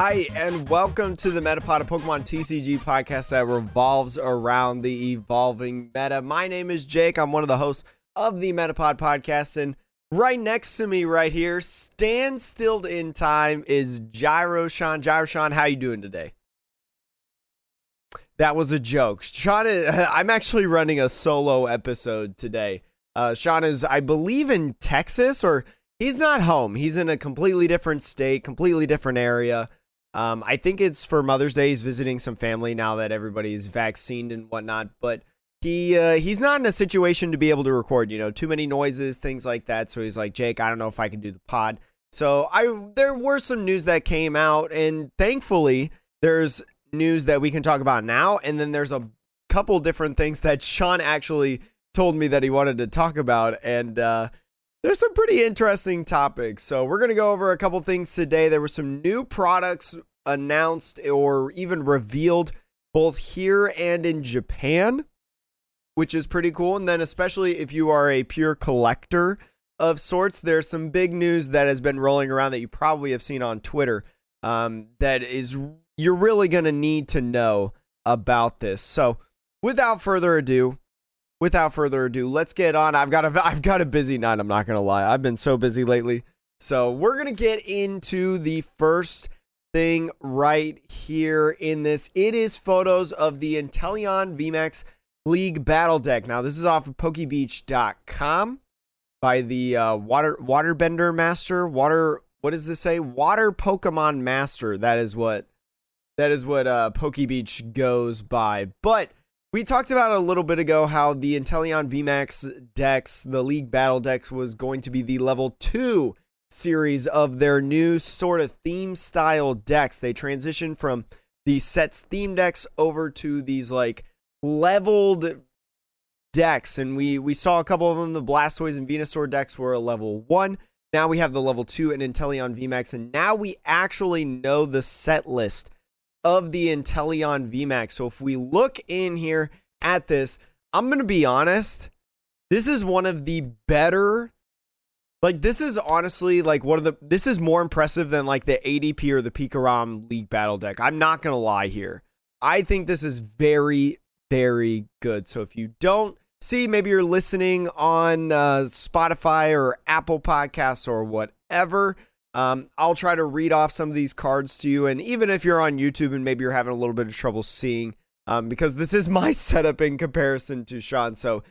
Hi, and welcome to the Metapod, a Pokemon TCG podcast that revolves around the evolving meta. My name is Jake. I'm one of the hosts of the Metapod podcast, and right next to me, right here, stand still in time, is Gyro Sean. Gyro Sean, how you doing today? That was a joke. Sean, I'm actually running a solo episode today. Uh, Sean is, I believe, in Texas, or he's not home. He's in a completely different state, completely different area. Um, I think it's for Mother's Day. He's visiting some family now that everybody's vaccinated and whatnot. But he uh, he's not in a situation to be able to record. You know, too many noises, things like that. So he's like, Jake, I don't know if I can do the pod. So I there were some news that came out, and thankfully there's news that we can talk about now, and then there's a couple different things that Sean actually told me that he wanted to talk about, and uh, there's some pretty interesting topics. So we're gonna go over a couple things today. There were some new products announced or even revealed both here and in Japan, which is pretty cool. And then especially if you are a pure collector of sorts, there's some big news that has been rolling around that you probably have seen on Twitter. Um, that is you're really gonna need to know about this. So without further ado, without further ado, let's get on. I've got a I've got a busy night. I'm not gonna lie. I've been so busy lately. So we're gonna get into the first thing right here in this. It is photos of the Inteleon VMAX League Battle Deck. Now this is off of PokeBeach.com by the uh, Water Waterbender Master. Water. What does this say? Water Pokemon Master. That is what. That is what uh, PokeBeach goes by. But we talked about a little bit ago how the Inteleon VMAX decks, the League Battle decks, was going to be the level two series of their new sort of theme style decks. They transitioned from the sets theme decks over to these like leveled decks, and we we saw a couple of them. The Blastoise and Venusaur decks were a level one. Now we have the level two and Inteleon VMAX, and now we actually know the set list of the Inteleon VMAX. So if we look in here at this, I'm going to be honest, this is one of the better like this is honestly like one of the this is more impressive than like the ADP or the Pikarom League Battle deck. I'm not to lie here. I think this is very very good. So if you don't see maybe you're listening on uh, Spotify or Apple Podcasts or whatever, um, I'll try to read off some of these cards to you. And even if you're on YouTube and maybe you're having a little bit of trouble seeing, um, because this is my setup in comparison to Sean. So,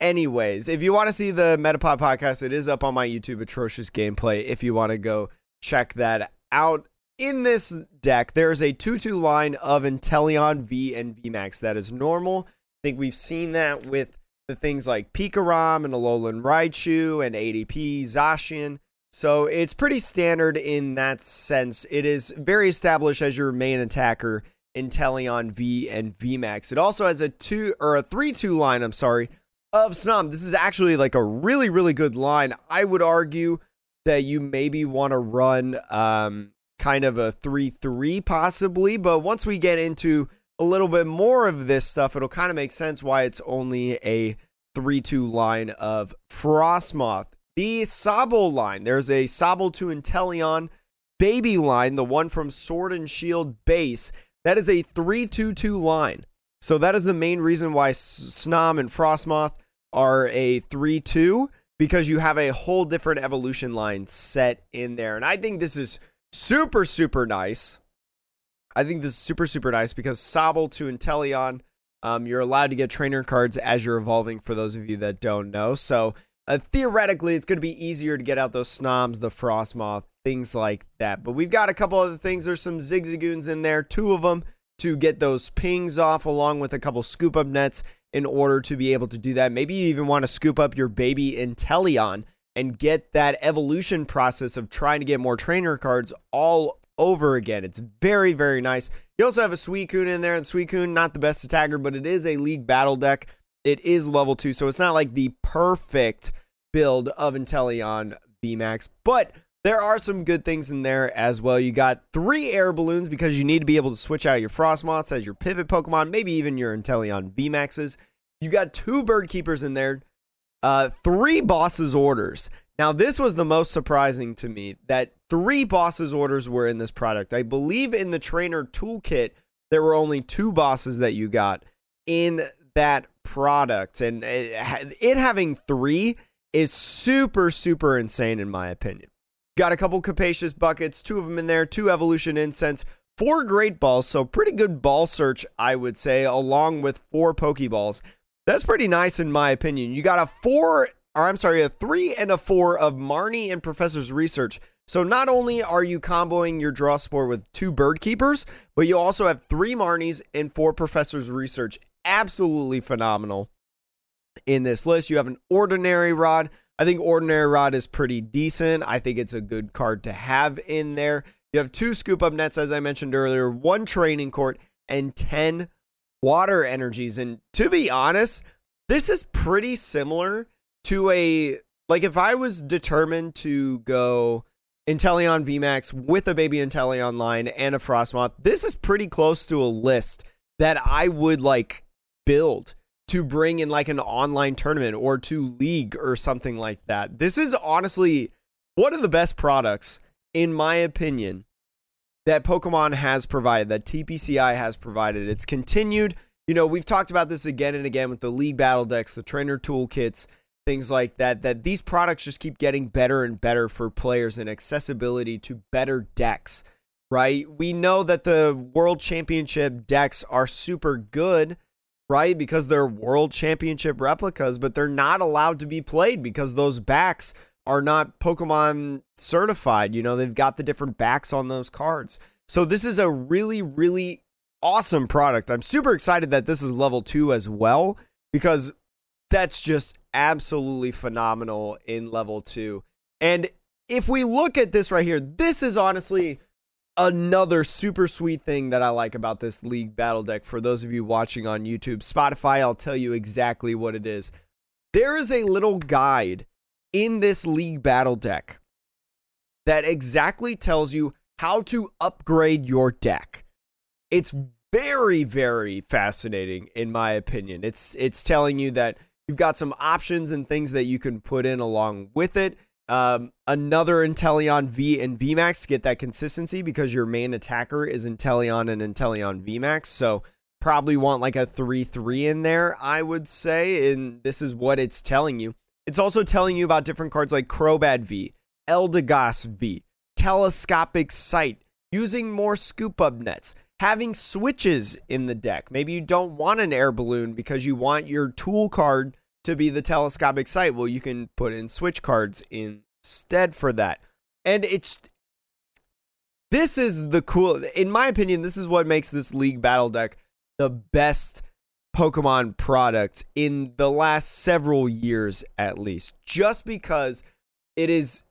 anyways, if you want to see the Metapod podcast, it is up on my YouTube, Atrocious Gameplay. If you want to go check that out. In this deck, there's a 2 2 line of Inteleon V and VMAX that is normal. I think we've seen that with the things like Pikarom and Alolan Raichu and ADP, Zacian. So it's pretty standard in that sense. It is very established as your main attacker in Inteleon V and VMAX. It also has a two or a three two line, I'm sorry, of Snom. This is actually like a really, really good line. I would argue that you maybe want to run um kind of a 3-3 possibly, but once we get into a little bit more of this stuff, it'll kind of make sense why it's only a 3-2 line of Frosmoth the Sobble line. There's a Sobble to Inteleon baby line, the one from Sword and Shield base. That is a 322 line. So that is the main reason why Snom and Frosmoth are a 3 2 because you have a whole different evolution line set in there. And I think this is super, super nice. I think this is super, super nice because Sobble to Inteleon, um, you're allowed to get trainer cards as you're evolving for those of you that don't know. So uh, theoretically, it's going to be easier to get out those snoms, the Frosmoth, things like that. But we've got a couple other things. There's some zigzagoons in there, two of them to get those pings off, along with a couple scoop up nets in order to be able to do that. Maybe you even want to scoop up your baby Inteleon and get that evolution process of trying to get more trainer cards all over again. It's very, very nice. You also have a Suicune in there, and Suicune, not the best attacker, but it is a league battle deck. It is level two, so it's not like the perfect build of Inteleon VMAX, but there are some good things in there as well. You got three air balloons because you need to be able to switch out your Frosmoths as your pivot Pokemon, maybe even your Inteleon VMAXs. You got two bird keepers in there, uh, three bosses orders. Now, this was the most surprising to me that three bosses orders were in this product. I believe in the trainer toolkit, there were only two bosses that you got in that product. And it, it having three is super, super insane, in my opinion. Got a couple capacious buckets, two of them in there, two evolution incense, four great balls. So, pretty good ball search, I would say, along with four Pokeballs. That's pretty nice, in my opinion. You got a four or I'm sorry, a three and a four of Marnie and Professor's research. So not only are you comboing your draw spore with two bird keepers, but you also have three Marnies and four Professor's research. Absolutely phenomenal in this list. You have an ordinary rod. I think ordinary rod is pretty decent. I think it's a good card to have in there. You have two scoop up nets, as I mentioned earlier, one training court, and 10 water energies. And to be honest, this is pretty similar to a like if I was determined to go Inteleon VMAX with a baby Inteleon line and a Frosmoth, this is pretty close to a list that I would like build to bring in like an online tournament or to league or something like that. This is honestly one of the best products, in my opinion, that Pokemon has provided, that TPCI has provided. It's continued. You know, we've talked about this again and again with the league battle decks, the trainer toolkits things like that that these products just keep getting better and better for players and accessibility to better decks right we know that the world championship decks are super good right? Because they're world championship replicas but they're not allowed to be played because those backs are not pokemon certified you know? They've got the different backs on those cards. So this is a really really awesome product. I'm super excited that this is level 2 as well because that's just absolutely phenomenal in level two. And if we look at this right here, this is honestly another super sweet thing that I like about this League Battle Deck. For those of you watching on YouTube, Spotify, I'll tell you exactly what it is. There is a little guide in this League Battle Deck that exactly tells you how to upgrade your deck. It's very very fascinating in my opinion. It's it's telling you that You've got some options and things that you can put in along with it. Um, another Inteleon V and VMAX to get that consistency because your main attacker is Inteleon and Inteleon VMAX. So probably want like a 3 3 in there, I would say. And this is what it's telling you. It's also telling you about different cards like Crobat V, Eldegoss V, Telescopic Sight, using more scoop up nets, having switches in the deck. Maybe you don't want an air balloon because you want your tool card to be the telescopic sight. Well, you can put in switch cards instead for that. And it's this is the cool in my opinion, this is what makes this league battle deck the best Pokemon product in the last several years at least. Just because it is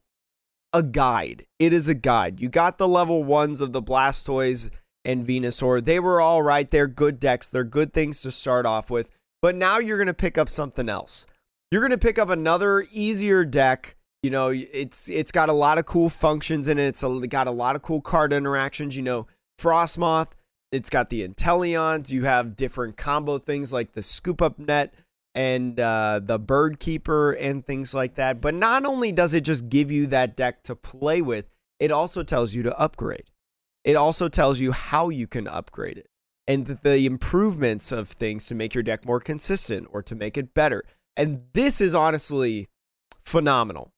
a guide. It is a guide. You got the level ones of the Blastoise and Venusaur. They were all right. They're good decks. They're good things to start off with. But now you're going to pick up something else. You're going to pick up another easier deck. You know, it's it's got a lot of cool functions in it. It's a, got a lot of cool card interactions. You know, Frosmoth. It's got the Inteleons. You have different combo things like the Scoop Up Net and uh, the Bird Keeper and things like that. But not only does it just give you that deck to play with, it also tells you to upgrade. It also tells you how you can upgrade it and the improvements of things to make your deck more consistent or to make it better. And this is honestly phenomenal.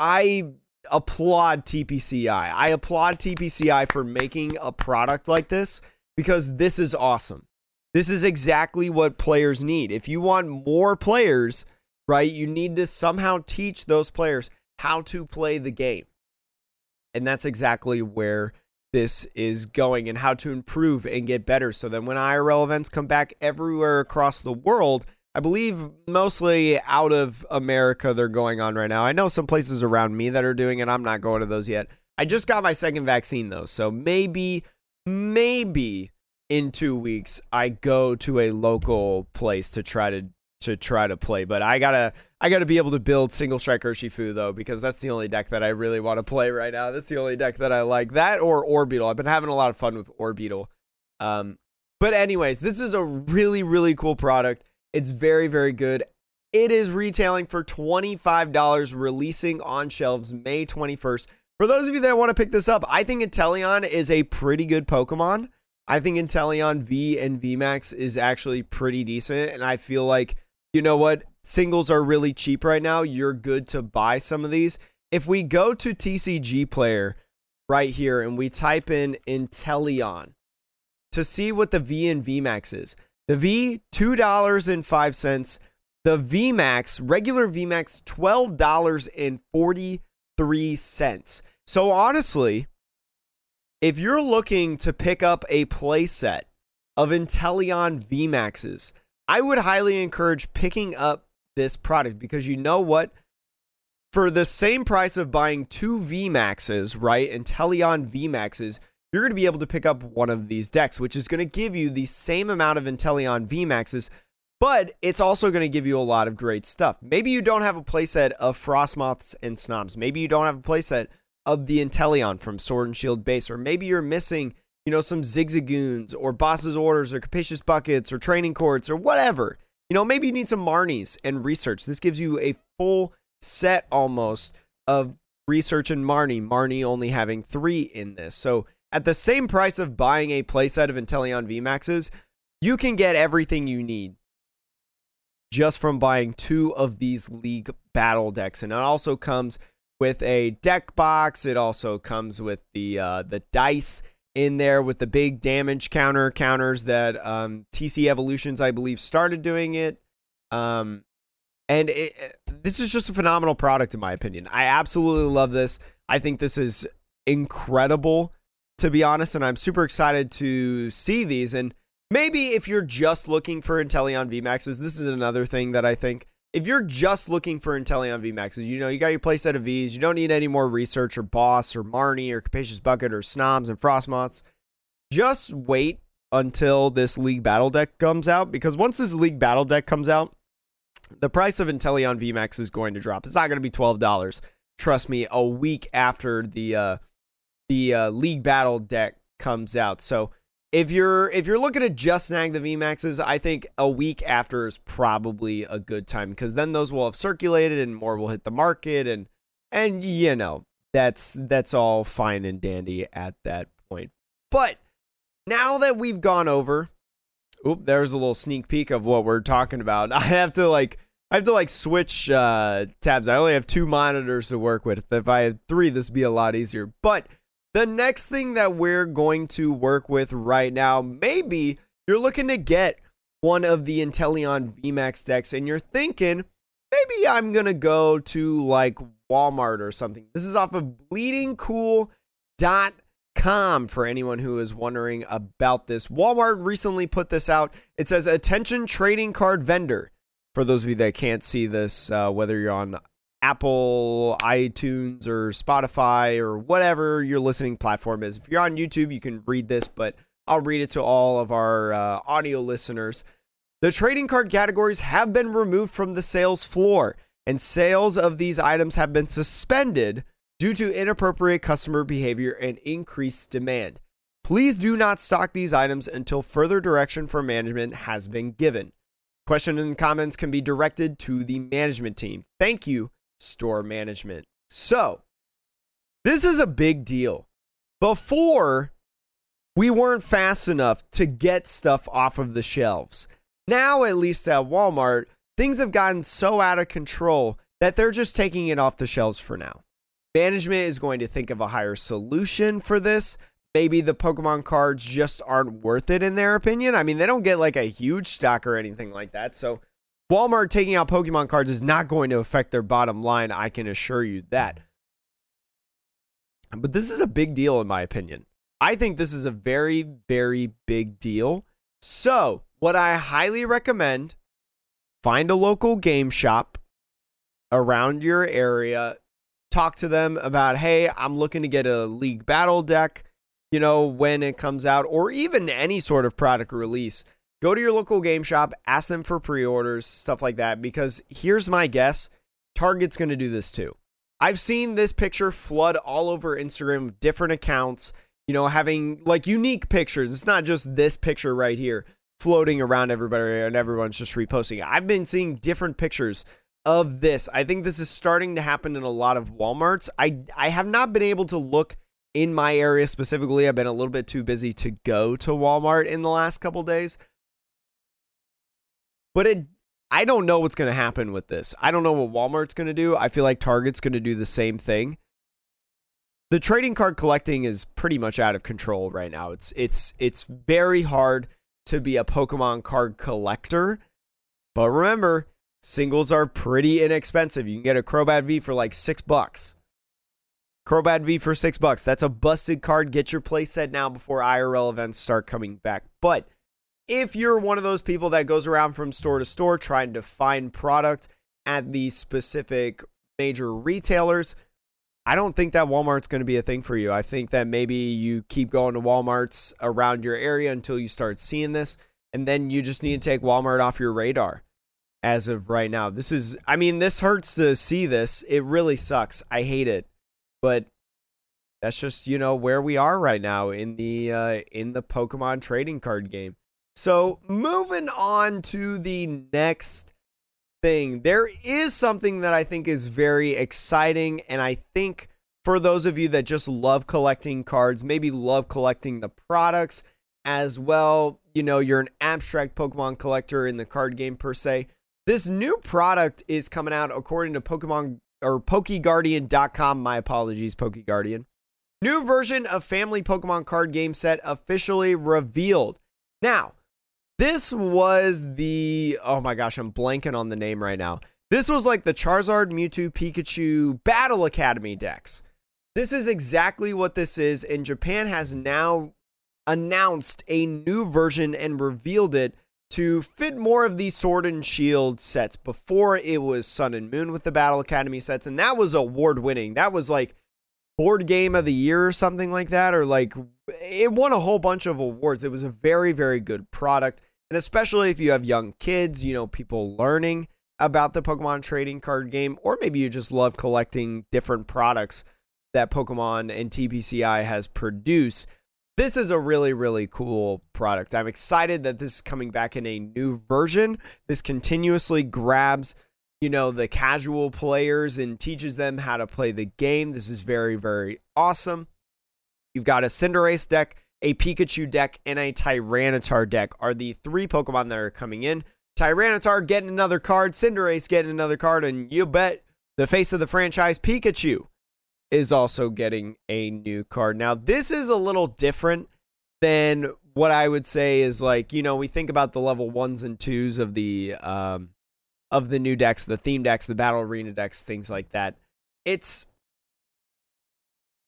I applaud TPCI. I applaud TPCI for making a product like this because this is awesome. This is exactly what players need. If you want more players, right, you need to somehow teach those players how to play the game. And that's exactly where this is going and how to improve and get better. So then when IRL events come back everywhere across the world, I believe mostly out of America they're going on right now. I know some places around me that are doing it. I'm not going to those yet. I just got my second vaccine though. So maybe maybe in 2 weeks I go to a local place to try to to try to play. But I gotta I gotta be able to build single strike Urshifu though, because that's the only deck that I really want to play right now. That's the only deck that I like. That or Orbital. I've been having a lot of fun with Orbital. Um, but anyways, this is a really really cool product. It's very very good. It is retailing for $25, releasing on shelves May 21st. For those of you that want to pick this up, I think Inteleon is a pretty good Pokemon. I think Inteleon V and VMAX is actually pretty decent. And I feel like, you know what? Singles are really cheap right now. You're good to buy some of these. If we go to TCG Player right here and we type in Inteleon to see what the V and VMAX is, the V, $2.05. The VMAX, regular VMAX, $12.43. So honestly, if you're looking to pick up a playset of Inteleon VMAXs, I would highly encourage picking up this product because you know what? For the same price of buying two VMAXs, right? and Inteleon VMAXs, you're going to be able to pick up one of these decks, which is going to give you the same amount of Inteleon VMAXs, but it's also going to give you a lot of great stuff. Maybe you don't have a playset of Frosmoths and Snoms. Maybe you don't have a playset of the Inteleon from Sword and Shield base, or maybe you're missing, you know, some Zigzagoons or Boss's Orders or Capacious Buckets or Training Courts or whatever. You know, maybe you need some Marnies and research. This gives you a full set almost of research and Marnie. Marnie only having three in this. So at the same price of buying a playset of Inteleon VMAXs, you can get everything you need just from buying two of these league battle decks. And it also comes with a deck box. It also comes with the uh, the dice in there with the big damage counter counters that um, TC Evolutions, I believe, started doing it. Um, and it, this is just a phenomenal product, in my opinion. I absolutely love this. I think this is incredible to be honest, and I'm super excited to see these. And maybe if you're just looking for Inteleon VMAXs, this is another thing that I think. If you're just looking for Inteleon VMAXs, you know, you got your playset of Vs, you don't need any more research or Boss or Marnie or Capacious Bucket or Snoms and Frosmoths. Just wait until this League Battle deck comes out because once this League Battle deck comes out, the price of Inteleon VMAX is going to drop. It's not going to be $12. Trust me, a week after the uh, the uh, league battle deck comes out. So if you're if you're looking to just snag the VMAXs, I think a week after is probably a good time because then those will have circulated and more will hit the market and and you know that's that's all fine and dandy at that point. But now that we've gone over, oop, there's a little sneak peek of what we're talking about. I have to like I have to like switch uh, tabs. I only have two monitors to work with. If I had three, this would be a lot easier. But the next thing that we're going to work with right now, maybe you're looking to get one of the Inteleon VMAX decks and you're thinking, maybe I'm going to go to like Walmart or something. This is off of bleedingcool.com for anyone who is wondering about this. Walmart recently put this out. It says, Attention trading card vendor. For those of you that can't see this, uh, whether you're on Apple, iTunes, or Spotify, or whatever your listening platform is. If you're on YouTube, you can read this, but I'll read it to all of our uh, audio listeners. The trading card categories have been removed from the sales floor, and sales of these items have been suspended due to inappropriate customer behavior and increased demand. Please do not stock these items until further direction from management has been given. Questions and comments can be directed to the management team. Thank you store management. So, this is a big deal. Before, we weren't fast enough to get stuff off of the shelves. Now, at least at Walmart, things have gotten so out of control that they're just taking it off the shelves for now. Management is going to think of a higher solution for this. Maybe the Pokemon cards just aren't worth it in their opinion. I mean, they don't get like a huge stock or anything like that. So Walmart taking out Pokemon cards is not going to affect their bottom line. I can assure you that. But this is a big deal, in my opinion. I think this is a very, very big deal. So, what I highly recommend find a local game shop around your area. Talk to them about, hey, I'm looking to get a League Battle deck, you know, when it comes out, or even any sort of product release go to your local game shop, ask them for pre orders, stuff like that. Because here's my guess Target's going to do this too. I've seen this picture flood all over Instagram, different accounts, you know, having like unique pictures. It's not just this picture right here, floating around everybody and everyone's just reposting. it. I've been seeing different pictures of this. I think this is starting to happen in a lot of Walmarts. I I have not been able to look in my area specifically. I've been a little bit too busy to go to Walmart in the last couple days. But it I don't know what's going to happen with this. I don't know what Walmart's going to do. I feel like Target's going to do the same thing. The trading card collecting is pretty much out of control right now. It's it's it's very hard to be a Pokemon card collector. But remember, singles are pretty inexpensive. You can get a Crobat V for like 6 bucks. Crobat V for 6 bucks. That's a busted card. Get your playset now before IRL events start coming back. But if you're one of those people that goes around from store to store trying to find product at these specific major retailers, I don't think that Walmart's going to be a thing for you. I think that maybe you keep going to Walmarts around your area until you start seeing this, and then you just need to take Walmart off your radar as of right now. This is, I mean, this hurts to see this. It really sucks. I hate it, but that's just you know where we are right now in the uh, in the Pokemon trading card game. So, moving on to the next thing, there is something that I think is very exciting. And I think for those of you that just love collecting cards, maybe love collecting the products as well, you know, you're an abstract Pokemon collector in the card game per se. This new product is coming out according to Pokemon or PokeGuardian.com. My apologies, PokeGuardian. New version of Family Pokemon card game set officially revealed. Now, this was the oh my gosh, I'm blanking on the name right now. This was like the Charizard, Mewtwo, Pikachu Battle Academy decks. This is exactly what this is, and Japan has now announced a new version and revealed it to fit more of these Sword and Shield sets. Before it was Sun and Moon with the Battle Academy sets, and that was award winning. That was like board game of the year or something like that, or like it won a whole bunch of awards. It was a very, very good product. And especially if you have young kids, you know, people learning about the Pokemon trading card game, or maybe you just love collecting different products that Pokemon and TPCI has produced. This is a really, really cool product. I'm excited that this is coming back in a new version. This continuously grabs, you know, the casual players and teaches them how to play the game. This is very, very awesome. You've got a Cinderace deck a Pikachu deck, and a Tyranitar deck are the three Pokemon that are coming in. Tyranitar getting another card, Cinderace getting another card, and you bet the face of the franchise, Pikachu, is also getting a new card. Now, this is a little different than what I would say is like, you know, we think about the level ones and twos of the um of the new decks, the theme decks, the battle arena decks, things like that. It's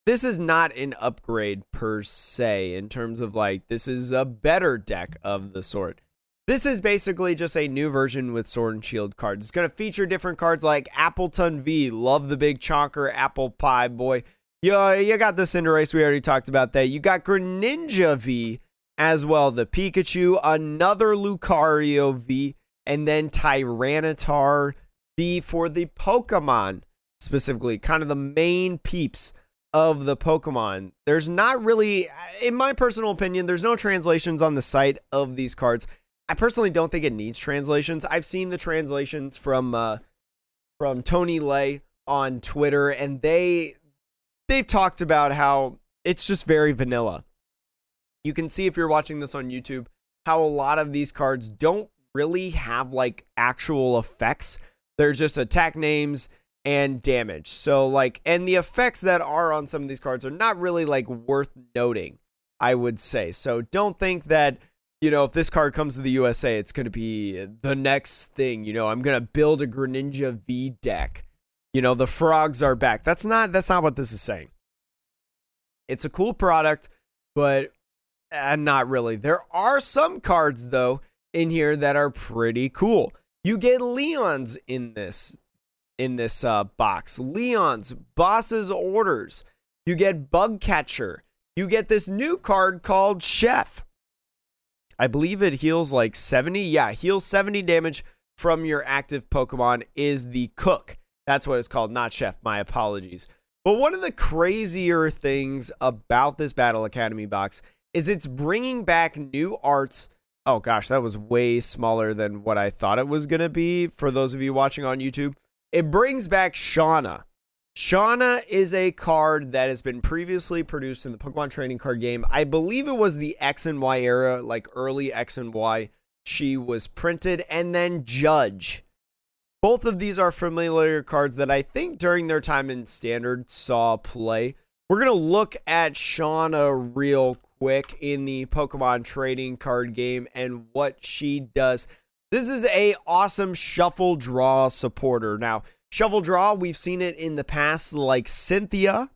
this is not an upgrade per se in terms of like this is a better deck of the sort. This is basically just a new version with Sword and Shield cards. It's going to feature different cards like Appletun V, love the big chonker apple pie boy. You, you got the Cinderace, we already talked about that. You got Greninja V as well, the Pikachu, another Lucario V, and then Tyranitar V for the Pokemon specifically, kind of the main peeps of the Pokemon. There's not really, in my personal opinion, there's no translations on the site of these cards. I personally don't think it needs translations. I've seen the translations from uh, from Tony Lay on Twitter, and they they've talked about how it's just very vanilla. You can see if you're watching this on YouTube how a lot of these cards don't really have like actual effects. They're just attack names and damage. So like and the effects that are on some of these cards are not really like worth noting, I would say. So don't think that you know, if this card comes to the USA, it's going to be the next thing, you know, I'm going to build a Greninja V deck. You know, the frogs are back. That's not that's not what this is saying. It's a cool product, but uh, not really. There are some cards though in here that are pretty cool. You get Leons in this in this uh, box. Leon's Boss's Orders. You get Bug Catcher. You get this new card called Chef. I believe it heals like 70. Yeah, heals 70 damage from your active Pokemon is the Cook. That's what it's called, not Chef. My apologies. But one of the crazier things about this Battle Academy box is it's bringing back new arts Oh gosh, that was way smaller than what I thought it was going to be for those of you watching on YouTube. It brings back Shauna. Shauna is a card that has been previously produced in the Pokemon trading card game. I believe it was the X and Y era, like early X and Y. She was printed, and then Judge. Both of these are familiar cards that I think during their time in Standard saw play. We're going to look at Shauna real quick in the Pokemon trading card game and what she does. This is a awesome shuffle draw supporter. Now, shuffle Draw, we've seen it in the past, like Cynthia.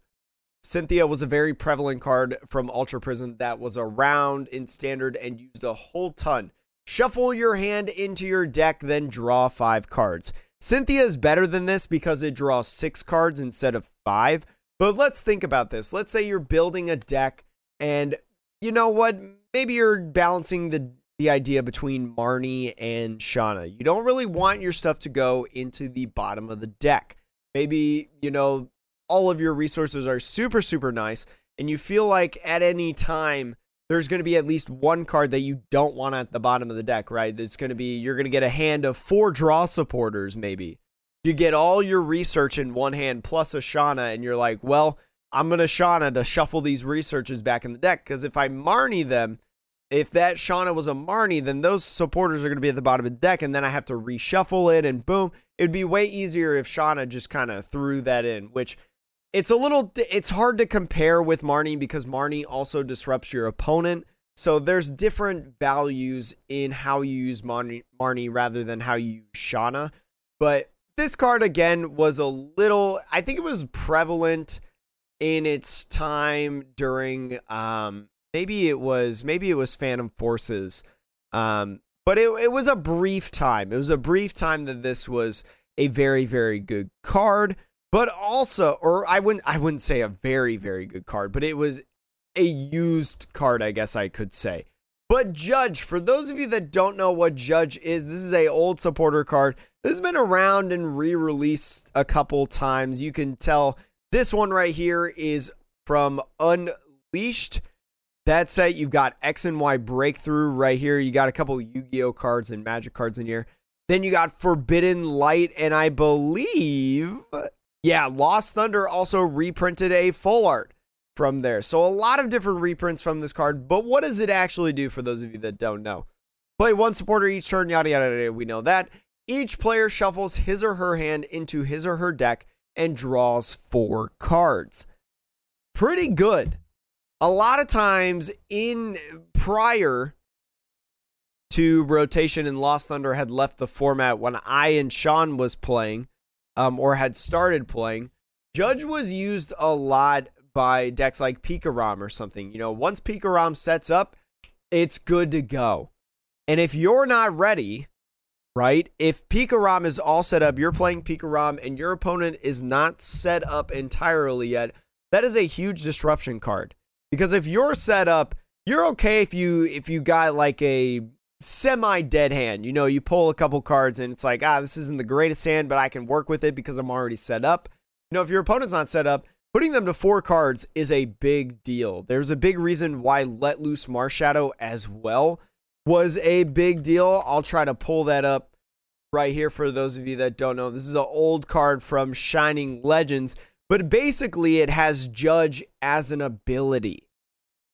Cynthia was a very prevalent card from Ultra Prism that was around in standard and used a whole ton. Shuffle your hand into your deck, then draw five cards. Cynthia is better than this because it draws six cards instead of five. But let's think about this. Let's say you're building a deck, and you know what? Maybe you're balancing the the idea between Marnie and Shauna. You don't really want your stuff to go into the bottom of the deck. Maybe, you know, all of your resources are super, super nice, and you feel like at any time there's going to be at least one card that you don't want at the bottom of the deck, right? There's going to be, you're going to get a hand of four draw supporters, maybe. You get all your research in one hand plus a Shauna, and you're like, well, I'm going to Shauna to shuffle these researches back in the deck because if I Marnie them, if that Shauna was a Marnie, then those supporters are going to be at the bottom of the deck, and then I have to reshuffle it, and boom. It'd be way easier if Shauna just kind of threw that in, which it's a little, it's hard to compare with Marnie because Marnie also disrupts your opponent. So there's different values in how you use Marnie, Marnie rather than how you use Shauna. But this card, again, was a little, I think it was prevalent in its time during um, maybe it was maybe it was Phantom Forces. Um, but it it was a brief time. It was a brief time that this was a very very good card, but also or I wouldn't I wouldn't say a very very good card, but it was a used card, I guess I could say. But Judge, for those of you that don't know what Judge is, this is a old supporter card. This has been around and re-released a couple times. You can tell this one right here is from Unleashed. That set, you've got X and Y Breakthrough right here. You got a couple Yu Gi Oh cards and Magic cards in here. Then you got Forbidden Light, and I believe, yeah, Lost Thunder also reprinted a full art from there. So a lot of different reprints from this card. But what does it actually do for those of you that don't know? Play one supporter each turn, yada, yada, yada. We know that. Each player shuffles his or her hand into his or her deck and draws four cards. Pretty good a lot of times in prior to rotation and Lost Thunder had left the format when I and Sean was playing, um, or had started playing, Judge was used a lot by decks like Pikarom or something. You know, once Pikarom sets up, it's good to go. And if you're not ready, right? If Pikarom is all set up, you're playing Pikarom and your opponent is not set up entirely yet, that is a huge disruption card. Because if you're set up, you're okay if you if you got like a semi dead hand. You know, you pull a couple cards and it's like, ah, this isn't the greatest hand, but I can work with it because I'm already set up. You know, if your opponent's not set up, putting them to four cards is a big deal. There's a big reason why Let Loose Marshadow as well was a big deal. I'll try to pull that up right here for those of you that don't know. This is an old card from Shining Legends but basically, it has Judge as an ability.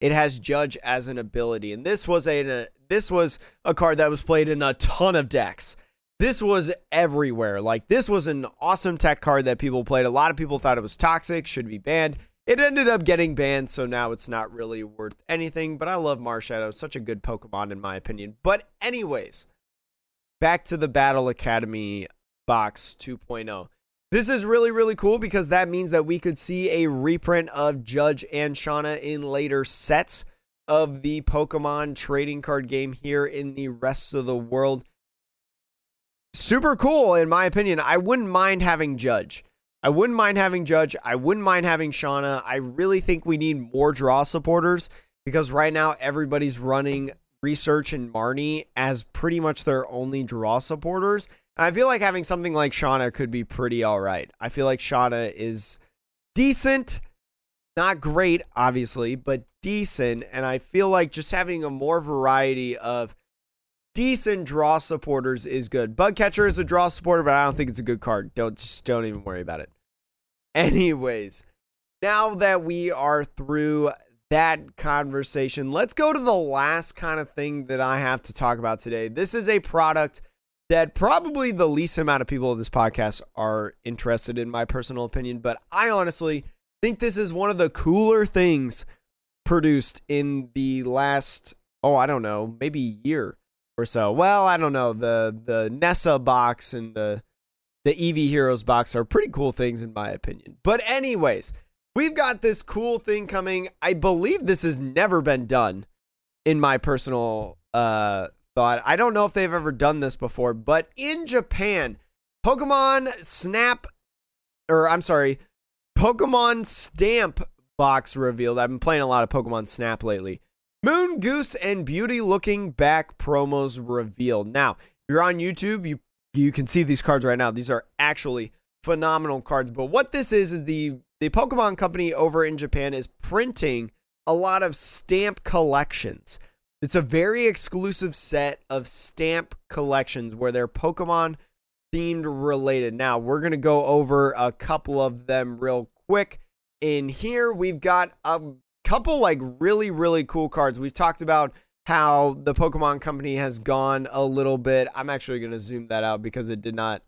It has Judge as an ability, and this was a, a this was a card that was played in a ton of decks. This was everywhere. Like this was an awesome tech card that people played. A lot of people thought it was toxic, should be banned. It ended up getting banned, so now it's not really worth anything. But I love Marshadow, such a good Pokemon in my opinion. But anyways, back to the Battle Academy box 2.0. This is really, really cool because that means that we could see a reprint of Judge and Shauna in later sets of the Pokemon trading card game here in the rest of the world. Super cool, in my opinion. I wouldn't mind having Judge. I wouldn't mind having Judge. I wouldn't mind having Shauna. I really think we need more draw supporters because right now everybody's running Research and Marnie as pretty much their only draw supporters. I feel like having something like Shauna could be pretty all right. I feel like Shauna is decent, not great, obviously, but decent. And I feel like just having a more variety of decent draw supporters is good. Bugcatcher is a draw supporter, but I don't think it's a good card. Don't just don't even worry about it. Anyways, now that we are through that conversation, let's go to the last kind of thing that I have to talk about today. This is a product that probably the least amount of people of this podcast are interested in, my personal opinion, but I honestly think this is one of the cooler things produced in the last, oh, I don't know, maybe year or so. Well, I don't know. The the Nessa box and the the Eevee Heroes box are pretty cool things in my opinion. But anyways, we've got this cool thing coming. I believe this has never been done in my personal uh thought. I don't know if they've ever done this before, but in Japan, Pokemon Snap or I'm sorry, Pokemon Stamp box revealed. I've been playing a lot of Pokemon Snap lately. Moon Goose and Beauty looking back promos revealed. Now, if you're on YouTube, you you can see these cards right now. These are actually phenomenal cards. But what this is is the the Pokemon company over in Japan is printing a lot of stamp collections. It's a very exclusive set of stamp collections where they're Pokemon themed related. Now, we're going to go over a couple of them real quick. In here, we've got a couple like really, really cool cards. We've talked about how the Pokemon Company has gone a little bit. I'm actually going to zoom that out because it did not.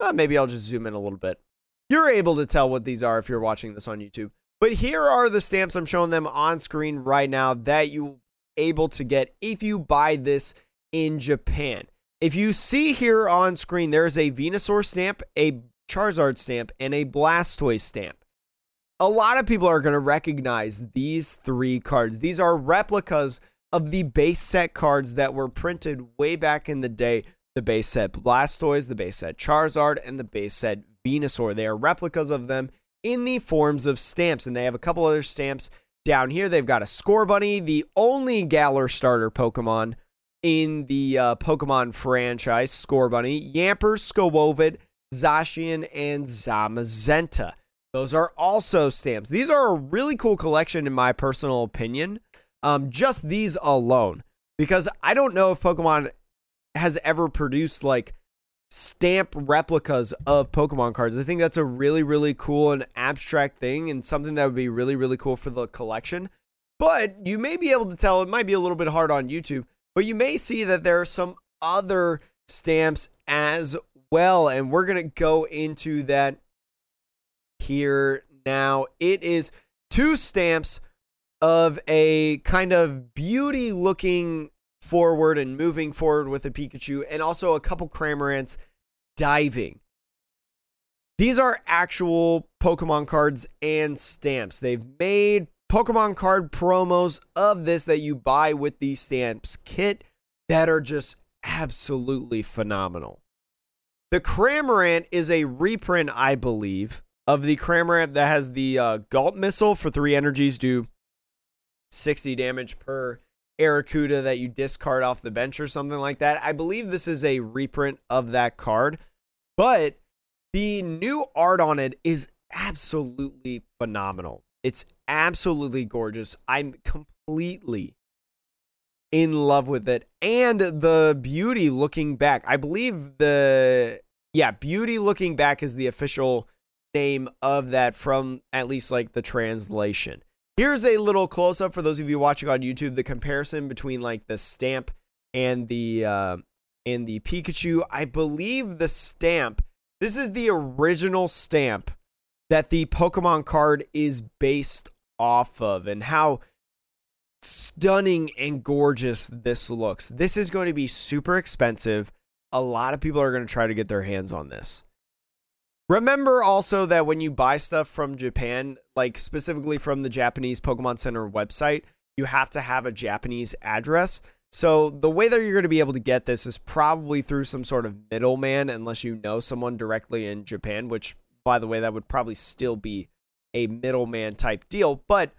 Uh, maybe I'll just zoom in a little bit. You're able to tell what these are if you're watching this on YouTube. But here are the stamps. I'm showing them on screen right now that you able to get if you buy this in Japan. If you see here on screen, there's a Venusaur stamp, a Charizard stamp, and a Blastoise stamp. A lot of people are going to recognize these three cards. These are replicas of the base set cards that were printed way back in the day. The base set Blastoise, the base set Charizard, and the base set Venusaur. They are replicas of them in the forms of stamps, and they have a couple other stamps down here. They've got a Scorbunny, the only Galar starter Pokemon in the uh, Pokemon franchise, Scorbunny, Yamper, Skwovet, Zacian, and Zamazenta. Those are also stamps. These are a really cool collection, in my personal opinion. Um, just these alone, because I don't know if Pokemon has ever produced like stamp replicas of Pokemon cards. I think that's a really, really cool and abstract thing, and something that would be really, really cool for the collection. But you may be able to tell it might be a little bit hard on YouTube, but you may see that there are some other stamps as well, and we're gonna go into that here now. It is two stamps of a kind of beauty looking forward and moving forward with a Pikachu, and also a couple Cramorants diving. These are actual Pokemon cards and stamps. They've made Pokemon card promos of this that you buy with these stamps kit that are just absolutely phenomenal. The Cramorant is a reprint, I believe, of the Cramorant that has the uh, Gulp Missile for three energies, do 60 damage per Arrokuda that you discard off the bench or something like that. I believe this is a reprint of that card, but the new art on it is absolutely phenomenal. It's absolutely gorgeous. I'm completely in love with it. And the beauty looking back. I believe the yeah, beauty looking back is the official name of that from at least like the translation. Here's a little close up for those of you watching on YouTube. The comparison between like the stamp and the uh, and the Pikachu. I believe the stamp. This is the original stamp that the Pokemon card is based off of, and how stunning and gorgeous this looks. This is going to be super expensive. A lot of people are going to try to get their hands on this. Remember also that when you buy stuff from Japan, like specifically from the Japanese Pokemon Center website, you have to have a Japanese address. So the way that you're going to be able to get this is probably through some sort of middleman, unless you know someone directly in Japan, which, by the way, that would probably still be a middleman type deal. But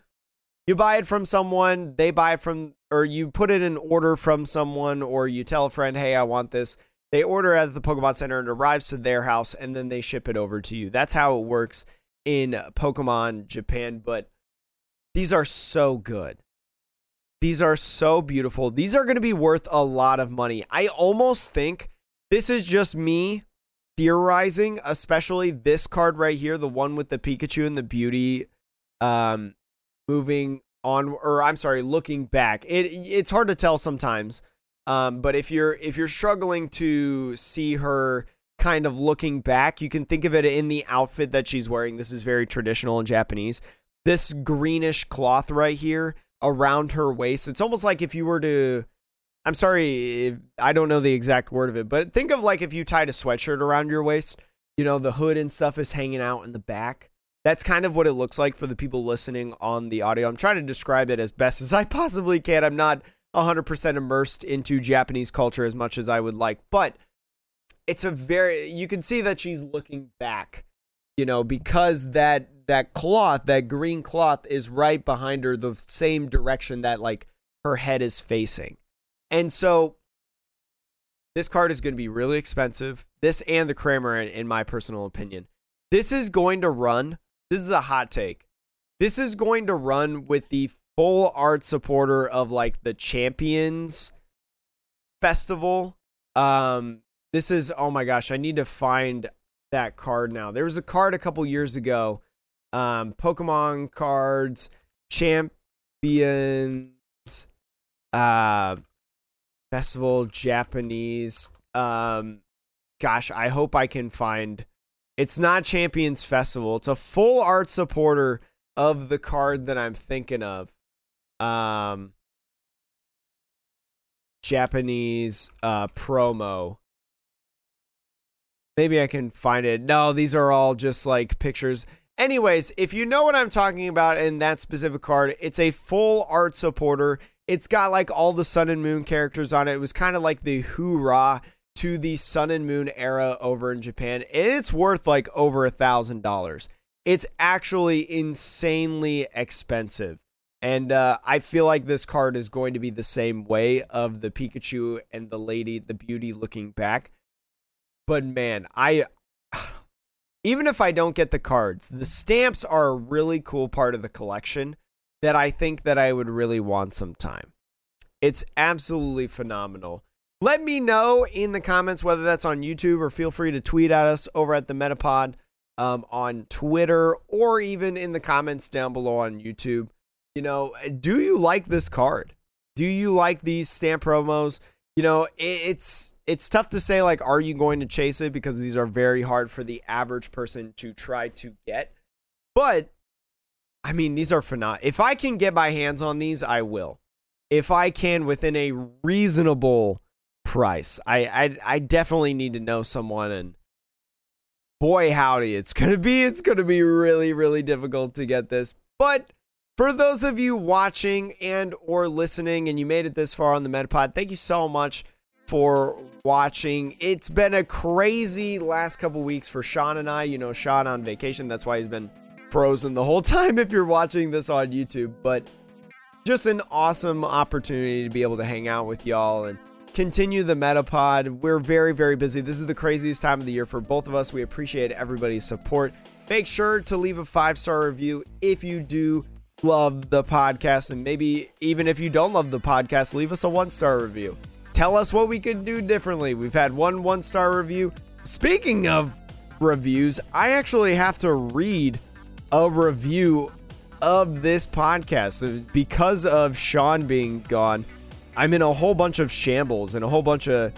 you buy it from someone, they buy from, or you put it in order from someone, or you tell a friend, hey, I want this. They order at the Pokemon Center and it arrives to their house and then they ship it over to you. That's how it works in Pokemon Japan, but these are so good. These are so beautiful. These are going to be worth a lot of money. I almost think this is just me theorizing, especially this card right here, the one with the Pikachu and the beauty um moving on or I'm sorry, looking back. It it's hard to tell sometimes. Um but if you're if you're struggling to see her kind of looking back, you can think of it in the outfit that she's wearing. This is very traditional in Japanese. This greenish cloth right here around her waist. It's almost like if you were to I'm sorry, I don't know the exact word of it, but think of like if you tied a sweatshirt around your waist, you know, the hood and stuff is hanging out in the back. That's kind of what it looks like for the people listening on the audio. I'm trying to describe it as best as I possibly can. I'm not 100% immersed into Japanese culture as much as I would like, but it's a very you can see that she's looking back, you know, because that that cloth, that green cloth is right behind her the same direction that like her head is facing. And so this card is going to be really expensive. This and the Kramer, in, in, my personal opinion. This is going to run. This is a hot take. This is going to run with the full art supporter of like the Champions Festival. Um, this is oh my gosh, I need to find that card now. There was a card a couple years ago um, Pokemon cards, champions, uh, festival, Japanese. Um, gosh, I hope I can find. It's not Champions Festival. It's a full art supporter of the card that I'm thinking of. Um, Japanese uh, promo. Maybe I can find it. No, these are all just like pictures. Anyways, if you know what I'm talking about in that specific card, it's a full art supporter. It's got like all the Sun and Moon characters on it. It was kind of like the hoorah to the Sun and Moon era over in Japan, and it's worth like over a thousand dollars. It's actually insanely expensive. And uh, I feel like this card is going to be the same way of the Pikachu and the lady, the beauty looking back. But man, I even if I don't get the cards, the stamps are a really cool part of the collection that I think that I would really want sometime. It's absolutely phenomenal. Let me know in the comments whether that's on YouTube or feel free to tweet at us over at the Metapod um, on Twitter or even in the comments down below on YouTube. You know, do you like this card? Do you like these stamp promos? You know, it's it's tough to say like are you going to chase it? Because these are very hard for the average person to try to get. But i mean these are phenomenal if i can get my hands on these i will. If i can within a reasonable price i i, I definitely need to know someone and boy howdy it's gonna be it's gonna be really really difficult to get this. But for those of you watching and or listening and you made it this far on the metapod thank you so much for watching. It's been a crazy last couple weeks for Sean and I. You know, Sean on vacation. That's why he's been frozen the whole time if you're watching this on YouTube. But just an awesome opportunity to be able to hang out with y'all and continue the Metapod. We're very, very busy. This is the craziest time of the year for both of us. We appreciate everybody's support. Make sure to leave a five star review if you do love the podcast. And maybe even if you don't love the podcast, leave us a one star review tell us what we could do differently. We've had one one star review. Speaking of reviews, I actually have to read a review of this podcast because of Sean being gone. I'm in a whole bunch of shambles and a whole bunch of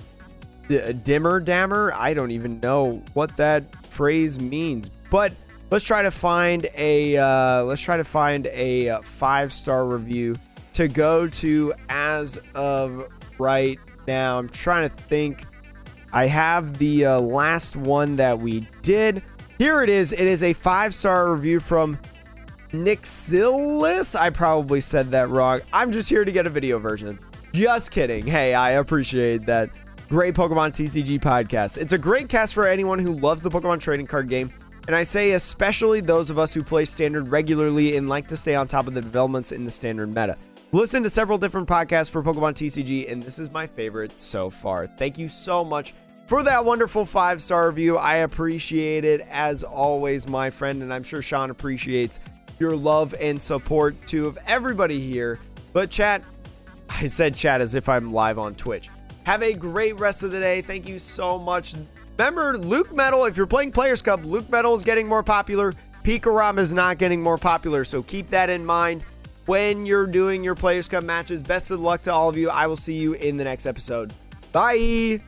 d- dimmer dammer. I don't even know what that phrase means, but let's try to find a uh, let's try to find a five star review to go to as of right now. I'm trying to think. I have the uh, last one that we did. Here it is. It is a five star review from Nixilis. I probably said that wrong. I'm just here to get a video version. Just kidding. Hey, I appreciate that. Great Pokemon TCG podcast. It's a great cast for anyone who loves the Pokemon trading card game. And I say especially those of us who play standard regularly and like to stay on top of the developments in the standard meta. Listen to several different podcasts for Pokemon TCG, and this is my favorite so far. Thank you so much for that wonderful five star review. I appreciate it as always, my friend, and I'm sure Sean appreciates your love and support too of everybody here. But, chat, I said chat as if I'm live on Twitch. Have a great rest of the day. Thank you so much. Remember, Luke Metal, if you're playing Players Cup, Luke Metal is getting more popular. Pikarom is not getting more popular, so keep that in mind when you're doing your Players Cup matches. Best of luck to all of you. I will see you in the next episode. Bye.